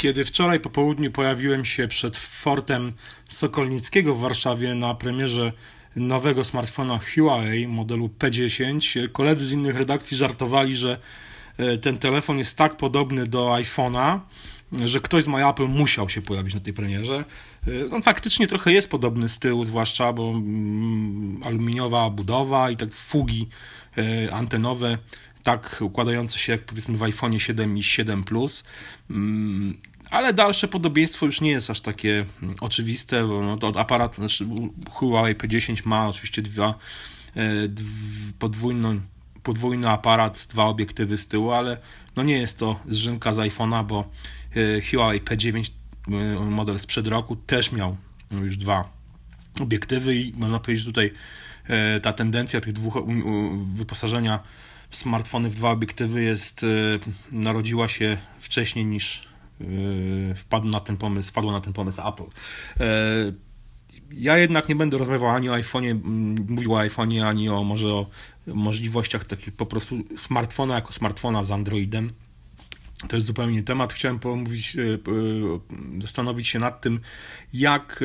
Kiedy wczoraj po południu pojawiłem się przed Fortem Sokolnickiego w Warszawie na premierze nowego smartfona Huawei modelu P10, koledzy z innych redakcji żartowali, że e, ten telefon jest tak podobny do iPhone'a, że ktoś z MyApple musiał się pojawić na tej premierze. E, on faktycznie trochę jest podobny z tyłu, zwłaszcza, bo mm, aluminiowa budowa i tak fugi e, antenowe tak układające się jak powiedzmy w iPhone 7 i 7 Plus. Ale dalsze podobieństwo już nie jest aż takie mm, oczywiste, bo no, to aparat, znaczy Huawei P10 ma oczywiście dwa, e, podwójną, podwójny aparat, dwa obiektywy z tyłu, ale no nie jest to zrzynka z iPhone'a, bo e, Huawei P9 e, model sprzed roku też miał już dwa obiektywy i można powiedzieć tutaj ta tendencja tych dwóch wyposażenia smartfony w dwa obiektywy jest, narodziła się wcześniej niż wpadł na ten pomysł, wpadło na ten pomysł Apple. Yy, ja jednak nie będę rozmawiał ani o iPhone'ie, mówił o iPhone'ie, ani o może o możliwościach takich po prostu smartfona jako smartfona z Androidem. To jest zupełnie inny temat. Chciałem pomówić, yy, zastanowić się nad tym, jak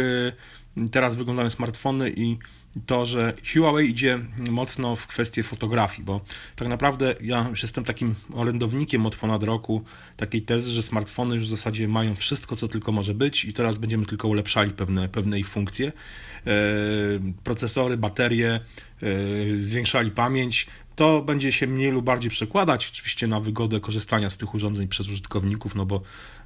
teraz wyglądają smartfony i to, że Huawei idzie mocno w kwestię fotografii, bo tak naprawdę ja już jestem takim orędownikiem od ponad roku takiej tezy, że smartfony już w zasadzie mają wszystko, co tylko może być i teraz będziemy tylko ulepszali pewne, pewne ich funkcje. E, procesory, baterie, e, zwiększali pamięć. To będzie się mniej lub bardziej przekładać oczywiście na wygodę korzystania z tych urządzeń przez użytkowników, no bo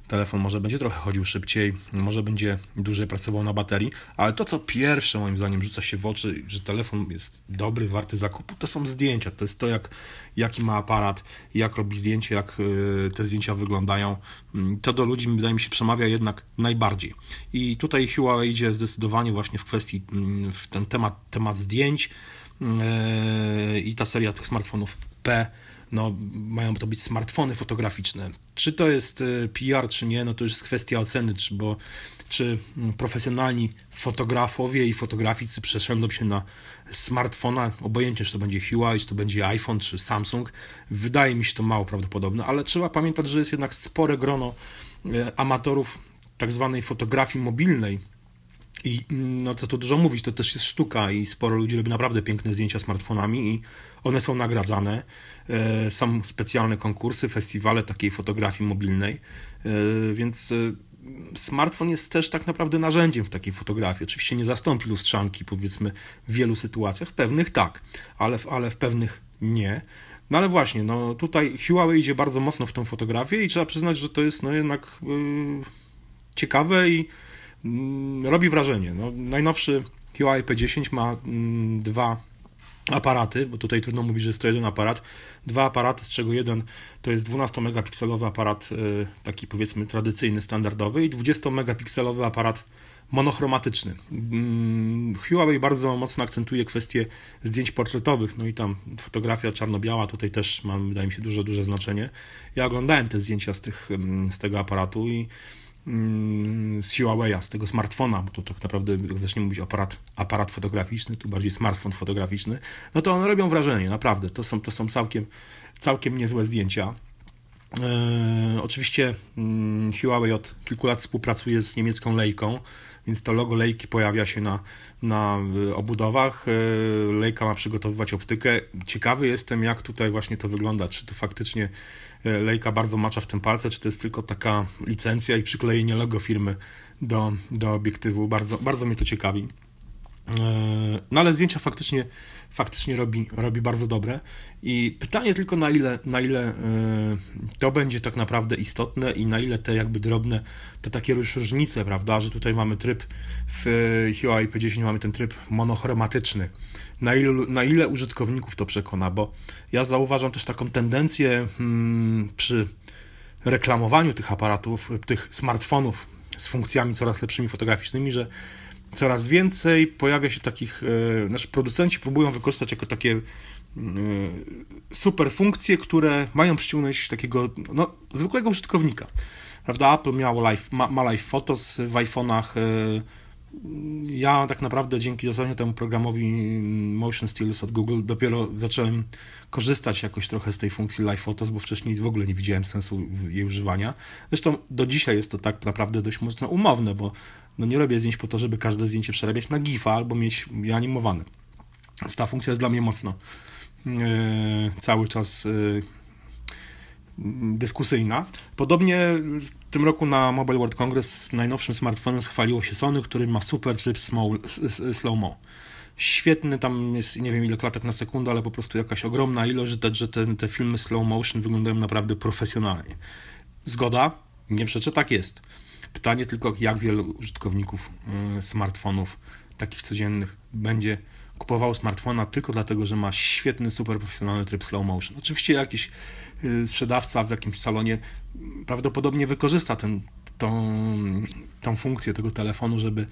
telefon może będzie trochę chodził szybciej, może będzie dłużej pracował na baterii, ale to co pierwsze moim zdaniem rzuca się w oczy, że telefon jest dobry, warty zakupu, to są zdjęcia, to jest to jak, jaki ma aparat, jak robi zdjęcie, jak y, te zdjęcia wyglądają. Mm, to do ludzi wydaje mi się przemawia jednak najbardziej. I tutaj Huawei idzie zdecydowanie właśnie w kwestii, mm, w ten temat, temat zdjęć i ta seria tych smartfonów P no, mają to być smartfony fotograficzne. Czy to jest e, PR, czy nie, no to już jest kwestia oceny, czy, bo, czy mm, profesjonalni fotografowie i fotograficy przesiądą się na smartfona, obojętnie czy to będzie Huawei, czy to będzie iPhone, czy Samsung. Wydaje mi się to mało prawdopodobne, ale trzeba pamiętać, że jest jednak spore grono e, amatorów tak zwanej fotografii mobilnej, i no co tu dużo mówić, to też jest sztuka i sporo ludzi robi naprawdę piękne zdjęcia smartfonami i one są nagradzane. E, są specjalne konkursy, festiwale takiej fotografii mobilnej, e, więc e, smartfon jest też tak naprawdę narzędziem w takiej fotografii. Oczywiście nie zastąpi lustrzanki, powiedzmy, w wielu sytuacjach, w pewnych tak, ale w, ale w pewnych nie. No ale właśnie, no tutaj Huawei idzie bardzo mocno w tą fotografię i trzeba przyznać, że to jest no jednak yy, ciekawe i Mm, robi wrażenie. No, najnowszy Huawei P10 ma mm, dwa aparaty, bo tutaj trudno mówić, że jest to jeden aparat. Dwa aparaty, z czego jeden to jest 12-megapikselowy aparat, y, taki powiedzmy tradycyjny, standardowy, i 20-megapikselowy aparat monochromatyczny. Mm, Huawei bardzo mocno akcentuje kwestię zdjęć portretowych, no i tam fotografia czarno-biała tutaj też ma, wydaje mi się, duże, duże znaczenie. Ja oglądałem te zdjęcia z, tych, z tego aparatu i Mm, z Huawei'a, z tego smartfona, bo to tak naprawdę, jak zaczniemy mówić aparat, aparat fotograficzny, tu bardziej smartfon fotograficzny, no to one robią wrażenie, naprawdę. To są, to są całkiem, całkiem niezłe zdjęcia. E, oczywiście mm, Huawei od kilku lat współpracuje z niemiecką Leiką, więc to logo Leiki pojawia się na, na e, obudowach. E, Leica ma przygotowywać optykę. Ciekawy jestem, jak tutaj właśnie to wygląda. Czy to faktycznie Leica bardzo macza w tym palce, czy to jest tylko taka licencja i przyklejenie logo firmy do, do obiektywu. Bardzo, bardzo mnie to ciekawi. No ale zdjęcia faktycznie, faktycznie robi, robi bardzo dobre. I pytanie tylko na ile, na ile e, to będzie tak naprawdę istotne i na ile te jakby drobne, te takie różnice, prawda, że tutaj mamy tryb w Huawei P10 mamy ten tryb monochromatyczny. Na ile, na ile użytkowników to przekona, bo ja zauważam też taką tendencję hmm, przy reklamowaniu tych aparatów, tych smartfonów z funkcjami coraz lepszymi fotograficznymi, że coraz więcej pojawia się takich, e, znaczy producenci próbują wykorzystać jako takie e, super funkcje, które mają przyciągnąć takiego no, zwykłego użytkownika. Prawda? Apple miało live, ma, ma live photos w iPhone'ach, e, ja tak naprawdę dzięki dostaniu temu programowi Motion Stills od Google dopiero zacząłem korzystać jakoś trochę z tej funkcji Live Photos, bo wcześniej w ogóle nie widziałem sensu jej używania. Zresztą do dzisiaj jest to tak naprawdę dość mocno umowne, bo no nie robię zdjęć po to, żeby każde zdjęcie przerabiać na GIFa albo mieć je animowane. Więc ta funkcja jest dla mnie mocno yy, cały czas yy, dyskusyjna. Podobnie w tym roku na Mobile World Congress najnowszym smartfonem schwaliło się Sony, który ma super tryb slow-mo. Świetny, tam jest nie wiem ile klatek na sekundę, ale po prostu jakaś ogromna ilość, że te, że te, te filmy slow motion wyglądają naprawdę profesjonalnie. Zgoda? Nie przeczę, tak jest. Pytanie tylko, jak wielu użytkowników y, smartfonów takich codziennych będzie kupował smartfona tylko dlatego, że ma świetny, super profesjonalny tryb slow motion. Oczywiście jakiś y, sprzedawca w jakimś salonie prawdopodobnie wykorzysta ten, tą, tą funkcję tego telefonu, żeby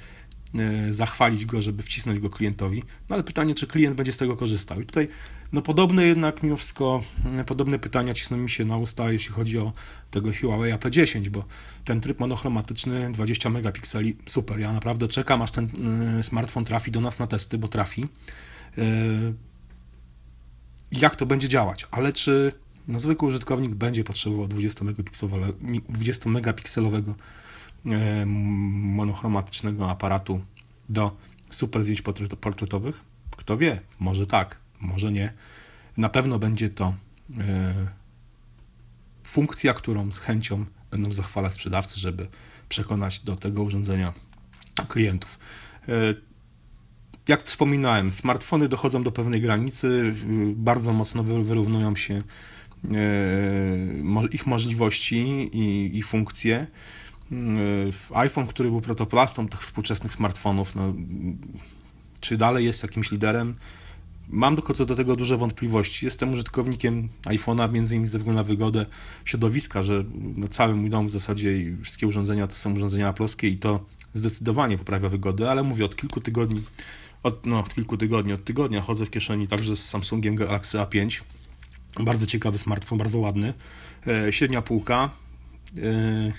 zachwalić go, żeby wcisnąć go klientowi. No ale pytanie, czy klient będzie z tego korzystał. I tutaj no podobne jednak mimo wszystko, y, podobne pytania cisną mi się na usta, jeśli chodzi o tego Huawei P10, bo ten tryb monochromatyczny 20 megapikseli, super, ja naprawdę czekam, aż ten smartfon trafi do nas na testy, bo trafi. Jak to będzie działać, ale czy no, zwykły użytkownik będzie potrzebował 20 megapikselowego e, monochromatycznego aparatu do super zdjęć portretowych? Kto wie, może tak, może nie. Na pewno będzie to e, funkcja, którą z chęcią będą zachwalać sprzedawcy, żeby przekonać do tego urządzenia klientów. E, jak wspominałem, smartfony dochodzą do pewnej granicy, bardzo mocno wyrównują się E, ich możliwości i, i funkcje. E, iPhone, który był protoplastą tych współczesnych smartfonów, no, czy dalej jest jakimś liderem? Mam do, co do tego duże wątpliwości. Jestem użytkownikiem iPhone'a, między innymi ze względu na wygodę środowiska, że no, cały mój dom w zasadzie i wszystkie urządzenia to są urządzenia polskie i to zdecydowanie poprawia wygodę, ale mówię od kilku tygodni, od, no, od kilku tygodni, od tygodnia chodzę w kieszeni także z Samsungiem Galaxy A5 bardzo ciekawy smartfon, bardzo ładny. E, średnia półka. E,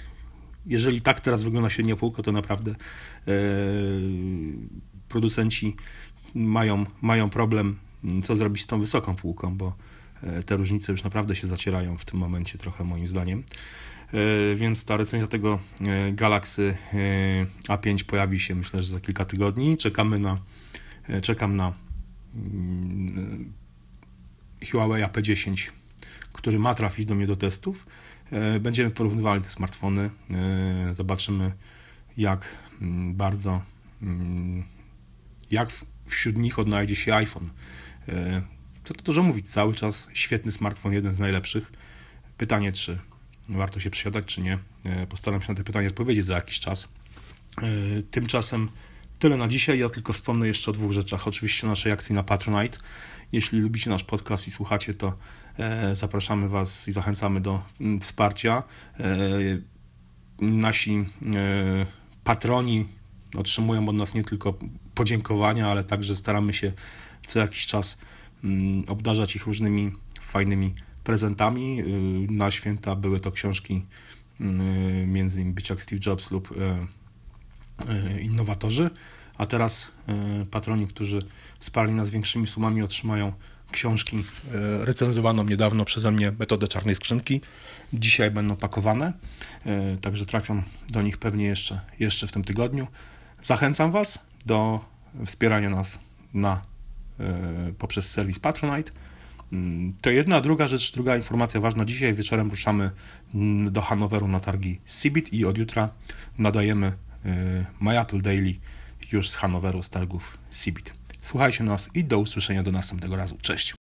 jeżeli tak teraz wygląda średnia półka, to naprawdę e, producenci mają, mają problem, co zrobić z tą wysoką półką, bo te różnice już naprawdę się zacierają w tym momencie trochę moim zdaniem. Więc ta recenzja tego Galaxy A5 pojawi się myślę, że za kilka tygodni. Czekamy na, czekam na mm, Huawei P10, który ma trafić do mnie do testów. E, będziemy porównywali te smartfony. E, zobaczymy, jak mm, bardzo, mm, jak wśród nich odnajdzie się iPhone. E, co to dużo mówić, cały czas świetny smartfon, jeden z najlepszych. Pytanie, czy warto się przesiadać, czy nie. Postaram się na to pytanie odpowiedzieć za jakiś czas. Tymczasem tyle na dzisiaj. Ja tylko wspomnę jeszcze o dwóch rzeczach. Oczywiście naszej akcji na Patronite. Jeśli lubicie nasz podcast i słuchacie, to e, zapraszamy Was i zachęcamy do mm, wsparcia. E, nasi e, patroni otrzymują od nas nie tylko podziękowania, ale także staramy się co jakiś czas mm, obdarzać ich różnymi fajnymi prezentami. Na święta były to książki mm, między innymi Być jak Steve Jobs lub Innowatorzy a teraz e, patroni, którzy wsparli nas większymi sumami, otrzymają książki e, recenzowaną niedawno przeze mnie metodę czarnej skrzynki. Dzisiaj będą pakowane, e, także trafią do nich pewnie jeszcze, jeszcze w tym tygodniu. Zachęcam Was do wspierania nas na, poprzez serwis Patronite. Mm, to jedna, druga rzecz, druga informacja ważna. Dzisiaj wieczorem ruszamy mm, do Hanoweru na targi CeBIT i od jutra nadajemy My Apple Daily już z Hanoweru, z targów CeBIT. Słuchajcie nas i do usłyszenia do następnego razu. Cześć!